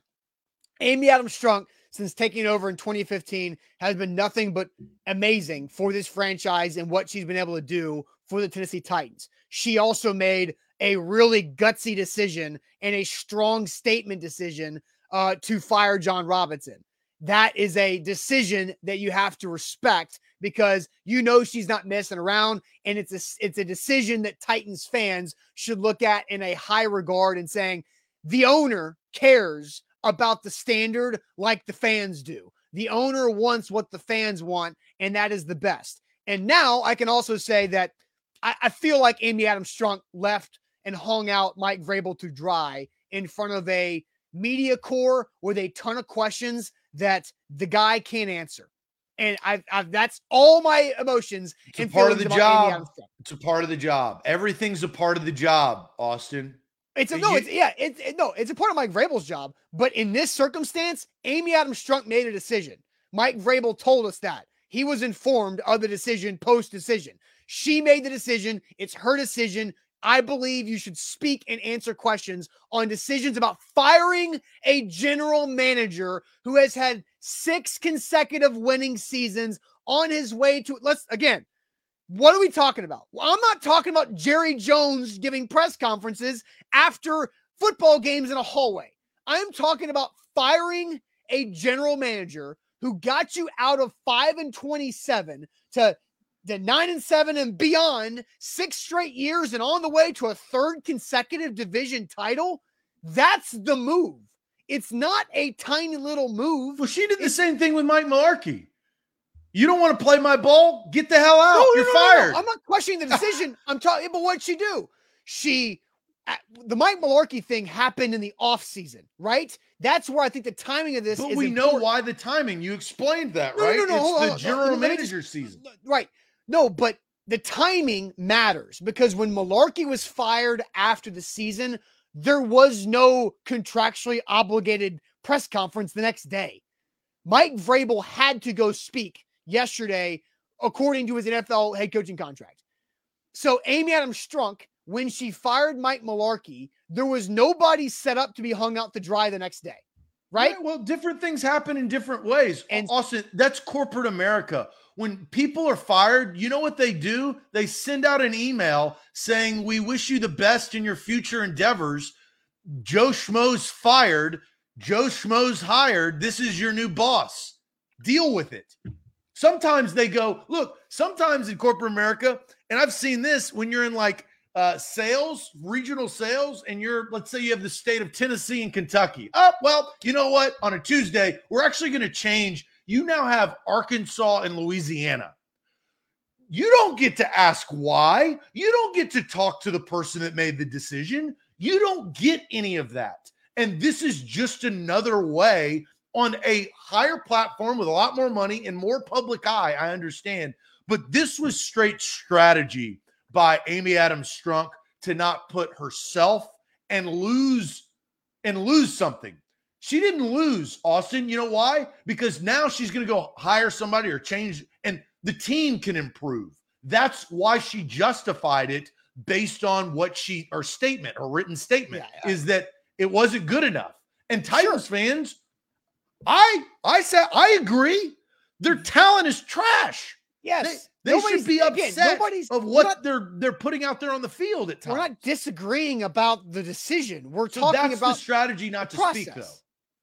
A: Amy Adams Strunk, since taking over in 2015, has been nothing but amazing for this franchise and what she's been able to do for the Tennessee Titans. She also made a really gutsy decision and a strong statement decision uh, to fire Jon Robinson. That is a decision that you have to respect because you know she's not messing around, and it's a it's a decision that Titans fans should look at in a high regard and saying the owner cares about the standard like the fans do. The owner wants what the fans want, and that is the best. And now I can also say that I, I feel like Amy Adams Strunk left and hung out Mike Vrabel to dry in front of a media core with a ton of questions that the guy can't answer. And I've, I've that's all my emotions
B: It's a
A: and
B: part of the job. It's a part of the job. Everything's a part of the job, Austin.
A: It's a,
B: You-
A: no, it's yeah, it's it, no, it's a part of Mike Vrabel's job. But in this circumstance, Amy Adams Strunk made a decision. Mike Vrabel told us that he was informed of the decision post decision. She made the decision. It's her decision. I believe you should speak and answer questions on decisions about firing a general manager who has had six consecutive winning seasons on his way to let's again what are we talking about? Well, I'm not talking about Jerry Jones giving press conferences after football games in a hallway. I'm talking about firing a general manager who got you out of 5 and 27 to the 9 and 7 and beyond, six straight years and on the way to a third consecutive division title. That's the move. It's not a tiny little move.
B: Well, she did the same thing with Mike Mularkey. You don't want to play my ball? Get the hell out. You're fired.
A: I'm not questioning the *laughs* decision. I'm talking, but what'd she do? She, uh, the Mike Mularkey thing happened in the off season, right? That's where I think the timing of this
B: but
A: is
B: we know
A: important.
B: why the timing. You explained that,
A: No, no,
B: right?
A: no, no,
B: it's the general
A: me just-
B: manager season.
A: Right. No, but the timing matters because when Mularkey was fired after the season, there was no contractually obligated press conference the next day. Mike Vrabel had to go speak yesterday, according to his NFL head coaching contract. So Amy Adams Strunk, when she fired Mike Mularkey, there was nobody set up to be hung out to dry the next day. Right?
B: Well, different things happen in different ways.
A: And-
B: And Austin, that's corporate America. When people are fired, you know what they do? They send out an email saying, We wish you the best in your future endeavors. Joe Schmo's fired. Joe Schmo's hired. This is your new boss. Deal with it. Sometimes they go, look, sometimes in corporate America, and I've seen this when you're in like uh, sales, regional sales, and you're, let's say you have the state of Tennessee and Kentucky. Oh, well, you know what? On a Tuesday, we're actually going to change. You now have Arkansas and Louisiana. You don't get to ask why. You don't get to talk to the person that made the decision. You don't get any of that. And this is just another way on a higher platform with a lot more money and more public eye. I understand. But this was straight strategy by Amy Adams Strunk to not put herself and lose and lose something. She didn't lose, Austin. You know why? Because now she's going to go hire somebody or change, and the team can improve. That's why she justified it based on what she, her statement, her written statement,
A: Yeah, yeah.
B: is that it wasn't good enough. And Titans fans, I, I said, I agree. Their talent is trash.
A: Yes.
B: They, they should be
A: again,
B: upset
A: nobody's-
B: of what
A: not-
B: they're they're putting out there on the field at times.
A: We're not disagreeing about the decision. We're
B: so
A: talking about
B: the strategy not to speak though.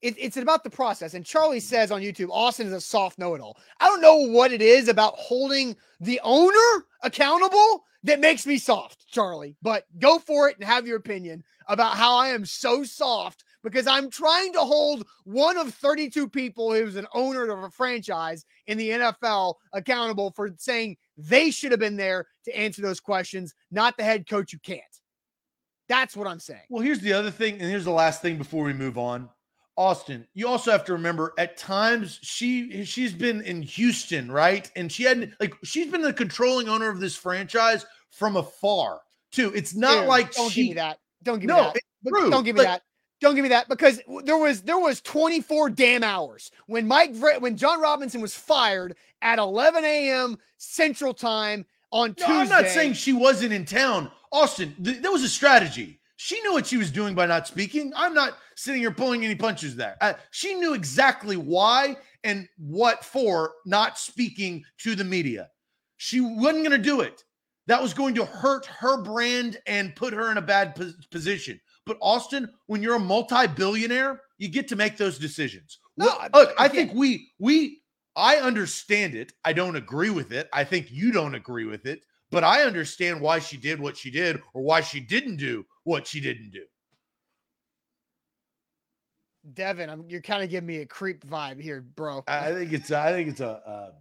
A: It, it's about the process. And Charlie says on YouTube, Austin is a soft know-it-all. I don't know what it is about holding the owner accountable that makes me soft, Charlie. But go for it and have your opinion about how I am so soft because I'm trying to hold one of 32 people who's an owner of a franchise in the NFL accountable for saying they should have been there to answer those questions, not the head coach who can't. That's what I'm saying.
B: Well, here's the other thing, and here's the last thing before we move on. Austin, you also have to remember at times she she's been in Houston, right? And she hadn't like she's been the controlling owner of this franchise from afar too. It's not
A: Dude,
B: like
A: don't
B: she
A: give me that. Don't give me that.
B: it's
A: But
B: true.
A: Don't give me
B: Like-
A: that. Don't give me that because there was there was 24 damn hours when Mike when Jon Robinson was fired at 11 a.m. Central Time on
B: No,
A: Tuesday.
B: I'm not saying she wasn't in town. Austin, th- there was a strategy. She knew what she was doing by not speaking. I'm not sitting here pulling any punches there. Uh, she knew exactly why and what for not speaking to the media. She wasn't going to do it. That was going to hurt her brand and put her in a bad pos- position. But Austin, when you're a multi-billionaire, you get to make those decisions.
A: No,
B: Look, look, I
A: again-
B: think we we I understand it. I don't agree with it. I think you don't agree with it, but I understand why she did what she did or why she didn't do what she didn't do.
A: Devin, I'm, you're kind of giving me a creep vibe here, bro.
B: I I think it's I think it's a uh,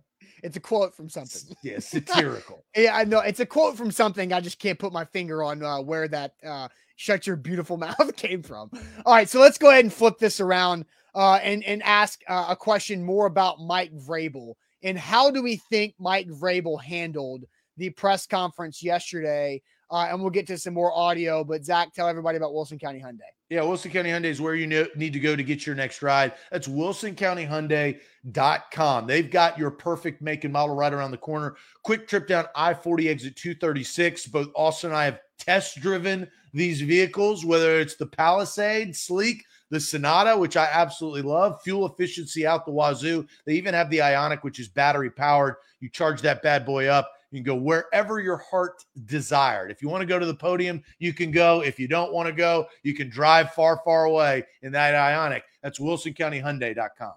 A: it's a quote from something.
B: yeah, satirical. *laughs*
A: Yeah, I know it's a quote from something. I just can't put my finger on uh, where that uh, "shut your beautiful *laughs* mouth" came from. All right, so let's go ahead and flip this around uh, and and ask uh, a question more about Mike Vrabel and how do we think Mike Vrabel handled the press conference yesterday? Uh, and we'll get to some more audio. But Zach, tell everybody about Wilson County Hyundai.
B: Yeah, Wilson County Hyundai is where you know, need to go to get your next ride. That's wilsoncountyhyundai.com. They've got your perfect make and model right around the corner. Quick trip down I 40 exit 236. Both Austin and I have test driven these vehicles, whether it's the Palisade, Sleek, the Sonata, which I absolutely love, fuel efficiency out the wazoo. They even have the Ioniq, which is battery powered. You charge that bad boy up. You can go wherever your heart desired. If you want to go to the podium, you can go. If you don't want to go, you can drive far, far away in that Ioniq. That's WilsonCountyHyundai.com.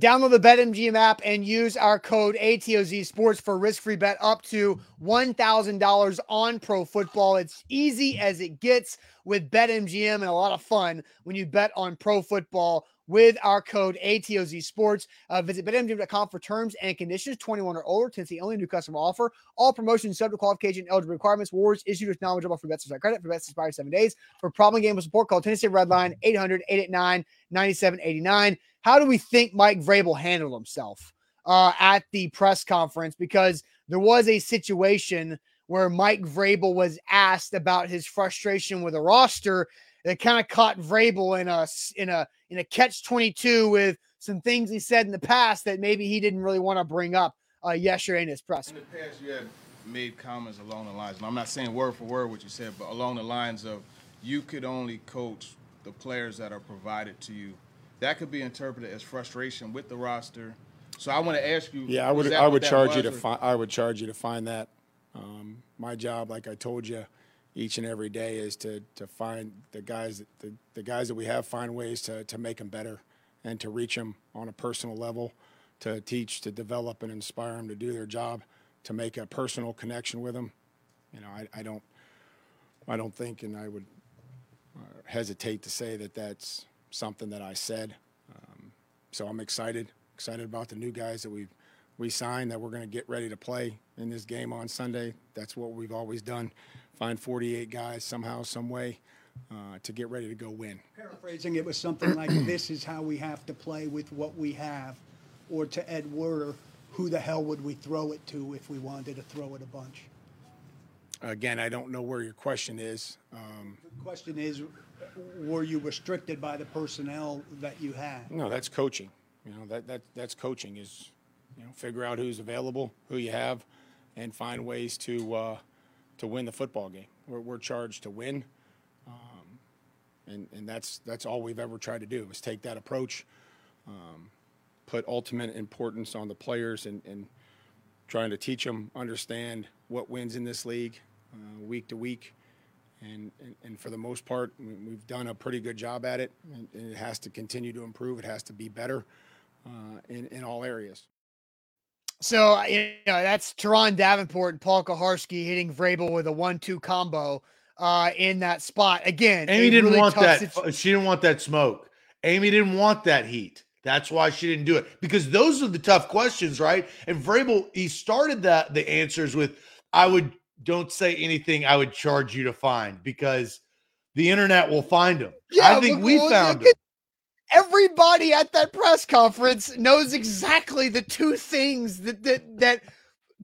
A: Download the BetMGM app and use our code ATOZ Sports for risk-free bet up to $1,000 on pro football. It's easy as it gets with BetMGM and a lot of fun when you bet on pro football with our code ATOZ Sports. Uh, visit BetMGM.com for terms and conditions. 21 or older, Tennessee only new customer offer. All promotions subject to qualification eligible requirements. Wards issued with knowledgeable for bets credit for bets expired seven days. For problem game with support, call Tennessee Red Line 800 889 9789 how do we think Mike Vrabel handled himself uh, at the press conference? Because there was a situation where Mike Vrabel was asked about his frustration with a roster that kind of caught Vrabel in a in a in a catch twenty two with some things he said in the past that maybe he didn't really want to bring up uh, yesterday in his press.
G: In the past, you had made comments along the lines, and I'm not saying word for word what you said, but along the lines of you could only coach the players that are provided to you that could be interpreted as frustration with the roster. So I want to ask you.
D: Yeah, I would. I would charge you to find. I would charge you to find that. Um, my job, like I told you, each and every day is to to find the guys the, the guys that we have find ways to to make them better and to reach them on a personal level, to teach, to develop, and inspire them to do their job, to make a personal connection with them. You know, I, I don't I don't think, and I would uh, hesitate to say that that's something that I said. Um, so I'm excited, excited about the new guys that we've we signed that we're going to get ready to play in this game on Sunday. That's what we've always done: find 48 guys somehow, some way. Uh, to get ready to go win.
F: Paraphrasing, it was something like, *clears throat* "This is how we have to play with what we have," or to Ed Werder, "Who the hell would we throw it to if we wanted to throw it a bunch?"
D: Again, I don't know where your question is.
F: Um, the question is, were you restricted by the personnel that you had?
D: No, that's coaching. You know that that that's coaching is, you know, figure out who's available, who you have, and find ways to uh, to win the football game. We're, we're charged to win, um, and and that's that's all we've ever tried to do is take that approach, um, put ultimate importance on the players, and, and trying to teach them understand what wins in this league, uh, week to week and, and, and, for the most part, we've done a pretty good job at it. And, it has to continue to improve. It has to be better uh, in, in all areas.
A: So, you know, that's Turron Davenport and Paul Kuharsky hitting Vrabel with a one-two combo uh, in that spot. Again,
B: Amy didn't really want that. She didn't want that smoke. Amy didn't want that heat. That's why she didn't do it because those are the tough questions, right? And Vrabel, he started that the answers with, "I would don't say anything I would charge you to find because the internet will find them. Yeah, I think we well, found them.
A: Everybody at that press conference knows exactly the two things that that that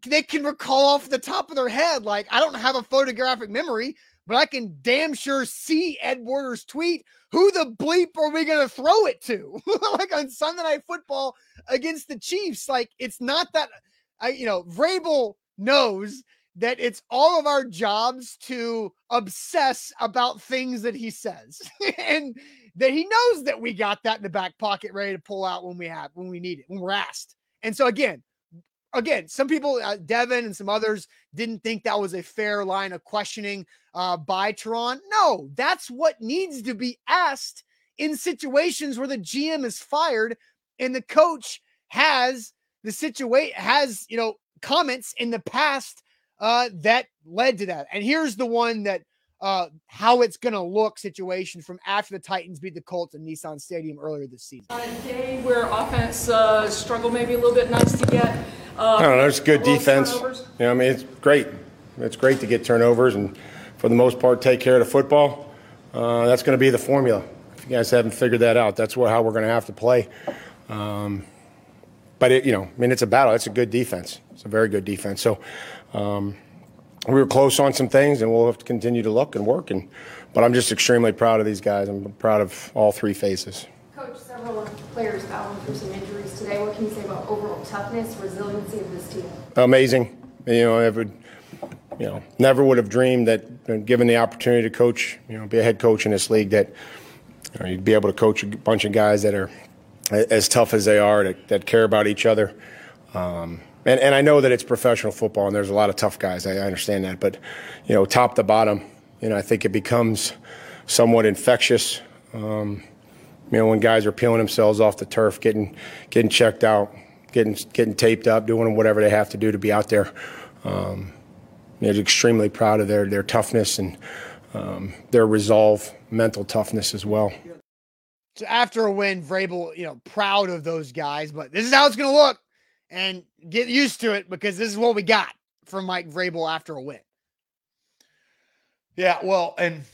A: they can recall off the top of their head. Like I don't have a photographic memory, but I can damn sure see Ed Werder's tweet. Who the bleep are we going to throw it to? *laughs* like on Sunday Night Football against the Chiefs. Like it's not that I, you know, Vrabel knows that it's all of our jobs to obsess about things that he says *laughs* and that he knows that we got that in the back pocket ready to pull out when we have when we need it when we're asked and so again again some people uh, devin and some others didn't think that was a fair line of questioning uh, by Turron. no that's what needs to be asked in situations where the gm is fired and the coach has the situation has you know comments in the past uh, that led to that. And here's the one that uh, how it's going to look situation from after the Titans beat the Colts in Nissan Stadium earlier this season.
H: On a day where offense uh, struggled maybe a little bit, nice to get.
I: Uh, I don't know. It's good defense. Turnovers. You know, I mean, it's great. It's great to get turnovers and, for the most part, take care of the football. Uh, that's going to be the formula. If you guys haven't figured that out, that's what, how we're going to have to play. Um, but it, you know, I mean, it's a battle. It's a good defense. It's a very good defense. So um, we were close on some things, and we'll have to continue to look and work. And but I'm just extremely proud of these guys. I'm proud of all three phases.
J: Coach, several players battling through some injuries today. What can you say about overall toughness, resiliency of this team?
I: Amazing. You know, I would, you know, never would have dreamed that, given the opportunity to coach, you know, be a head coach in this league, that you know, you'd be able to coach a bunch of guys that are as tough as they are, that, that care about each other. Um, and, and I know that it's professional football and there's a lot of tough guys. I, I understand that. But, you know, top to bottom, you know, I think it becomes somewhat infectious. Um, you know, when guys are peeling themselves off the turf, getting getting checked out, getting getting taped up, doing whatever they have to do to be out there. Um, they're extremely proud of their their toughness and um, their resolve, mental toughness as well.
A: So after a win, Vrabel, you know, proud of those guys, but this is how it's going to look, and get used to it because this is what we got from Mike Vrabel after a win.
B: Yeah, well, and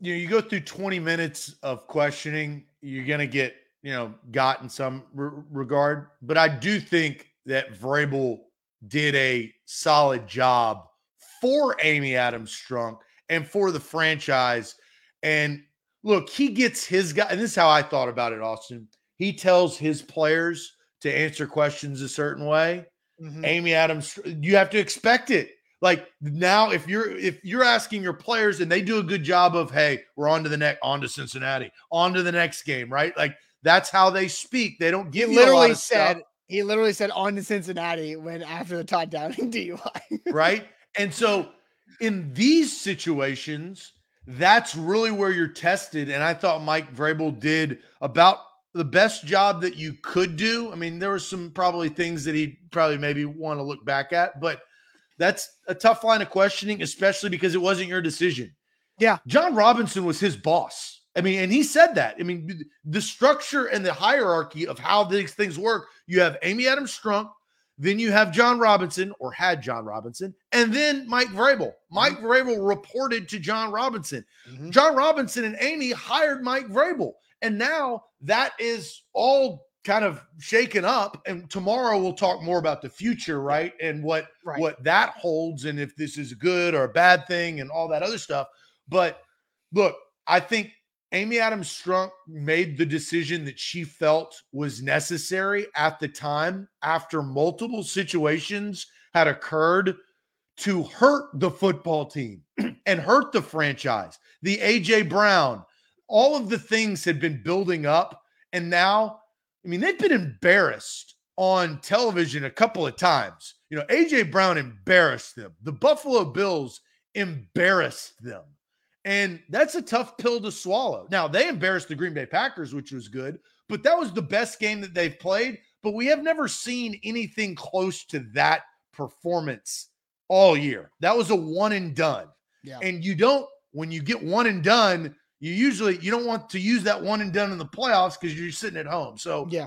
B: you know, you go through 20 minutes of questioning, you're going to get, you know, got in some re- regard, but I do think that Vrabel did a solid job for Amy Adams Strunk and for the franchise. And look, he gets his guy, and this is how I thought about it, Austin. He tells his players to answer questions a certain way. Mm-hmm. Amy Adams, you have to expect it. Like now, if you're if you're asking your players and they do a good job of, hey, we're on to the next, on to Cincinnati, on to the next game, right? Like that's how they speak. They don't give
A: he literally said stuff. he literally said on to Cincinnati when after the Todd Downing *laughs* DUI,
B: right? And so in these situations, that's really where you're tested. And I thought Mike Vrabel did about the best job that you could do. I mean, there were some probably things that he probably maybe want to look back at, but that's a tough line of questioning, especially because it wasn't your decision.
A: Yeah.
B: Jon Robinson was his boss. I mean, and he said that. I mean, the structure and the hierarchy of how these things work you have Amy Adams Strunk, then you have Jon Robinson, or had Jon Robinson, and then Mike Vrabel. Mike mm-hmm. Vrabel reported to Jon Robinson. Mm-hmm. Jon Robinson and Amy hired Mike Vrabel. And now that is all kind of shaken up and tomorrow we'll talk more about the future right and what right. what that holds and if this is a good or a bad thing and all that other stuff. But look i think amy adams strunk made the decision that she felt was necessary at the time after multiple situations had occurred to hurt the football team *clears throat* and hurt the franchise. The aj brown all of the things had been building up and now I mean, they've been embarrassed on television a couple of times. You know, AJ Brown embarrassed them. The Buffalo Bills embarrassed them. And that's a tough pill to swallow. Now, they embarrassed the Green Bay Packers, which was good, but that was the best game that they've played. But we have never seen anything close to that performance all year. That was a one and done. Yeah. And you don't, when you get one and done, you usually you don't want to use that one and done in the playoffs because you're sitting at home. So
A: yeah,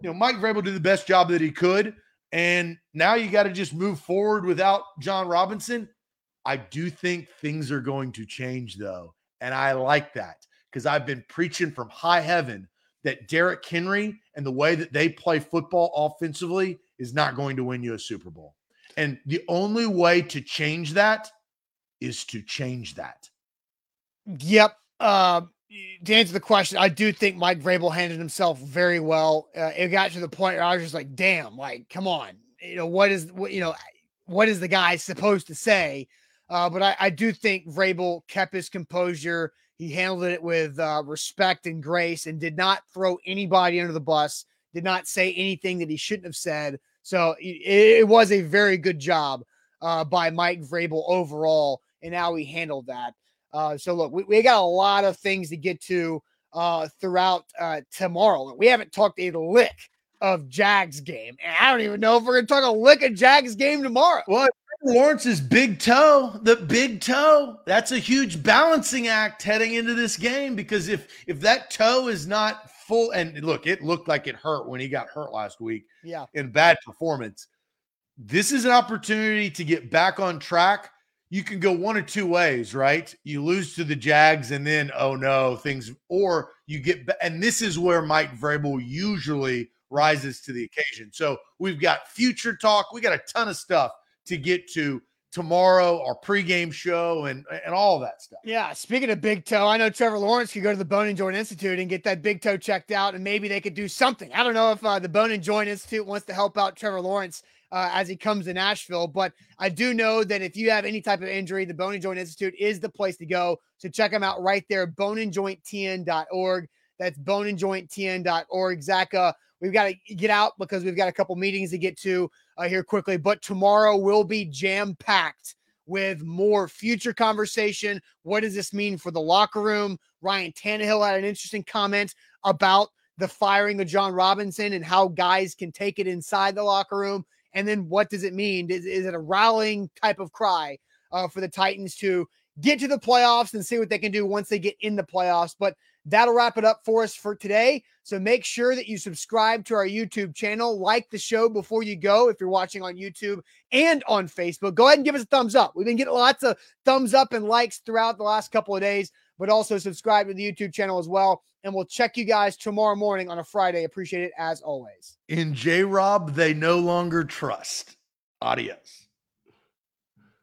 B: you know, Mike Vrabel did the best job that he could, and now you got to just move forward without Jon Robinson. I do think things are going to change though, and I like that because I've been preaching from high heaven that Derrick Henry and the way that they play football offensively is not going to win you a Super Bowl. And the only way to change that is to change that.
A: Yep. Uh, to answer the question, I do think Mike Vrabel handled himself very well. Uh, it got to the point where I was just like, "Damn! Like, come on! You know what is what you know what is the guy supposed to say?" Uh, but I, I, do think Vrabel kept his composure. He handled it with uh, respect and grace, and did not throw anybody under the bus. Did not say anything that he shouldn't have said. So it, it was a very good job uh, by Mike Vrabel overall, and how he handled that. Uh, so look, we, we got a lot of things to get to uh, throughout uh, tomorrow. We haven't talked a lick of Jags game, and I don't even know if we're going to talk a lick of Jags game tomorrow.
B: Well, Lawrence's big toe, the big toe, that's a huge balancing act heading into this game because if if that toe is not full, and look, it looked like it hurt when he got hurt last week.
A: Yeah,
B: in bad performance. This is an opportunity to get back on track you can go one or two ways, right? You lose to the Jags and then, oh no, things, or you get, and this is where Mike Vrabel usually rises to the occasion. So we've got future talk. We got a ton of stuff to get to tomorrow, our pregame show, and and all that stuff.
A: Yeah. Speaking of big toe, I know Trevor Lawrence could go to the Bone and Joint Institute and get that big toe checked out, and maybe they could do something. I don't know if uh, the Bone and Joint Institute wants to help out Trevor Lawrence. Uh, as he comes to Nashville, but I do know that if you have any type of injury, the Bone and Joint Institute is the place to go. So check them out right there, boneandjointtn.org. That's boneandjointtn.org. Zach, uh, we've got to get out because we've got a couple meetings to get to uh, here quickly, but tomorrow will be jam packed with more future conversation. What does this mean for the locker room? Ryan Tannehill had an interesting comment about the firing of Jon Robinson and how guys can take it inside the locker room. And then what does it mean? Is, is it a rallying type of cry uh, for the Titans to get to the playoffs and see what they can do once they get in the playoffs? But that'll wrap it up for us for today. So make sure that you subscribe to our YouTube channel, like the show before you go if you're watching on YouTube and on Facebook. Go ahead and give us a thumbs up. We've been getting lots of thumbs up and likes throughout the last couple of days, but also subscribe to the YouTube channel as well. And we'll check you guys tomorrow morning on a Friday. Appreciate it as always.
B: In J Rob, they no longer trust. Adios.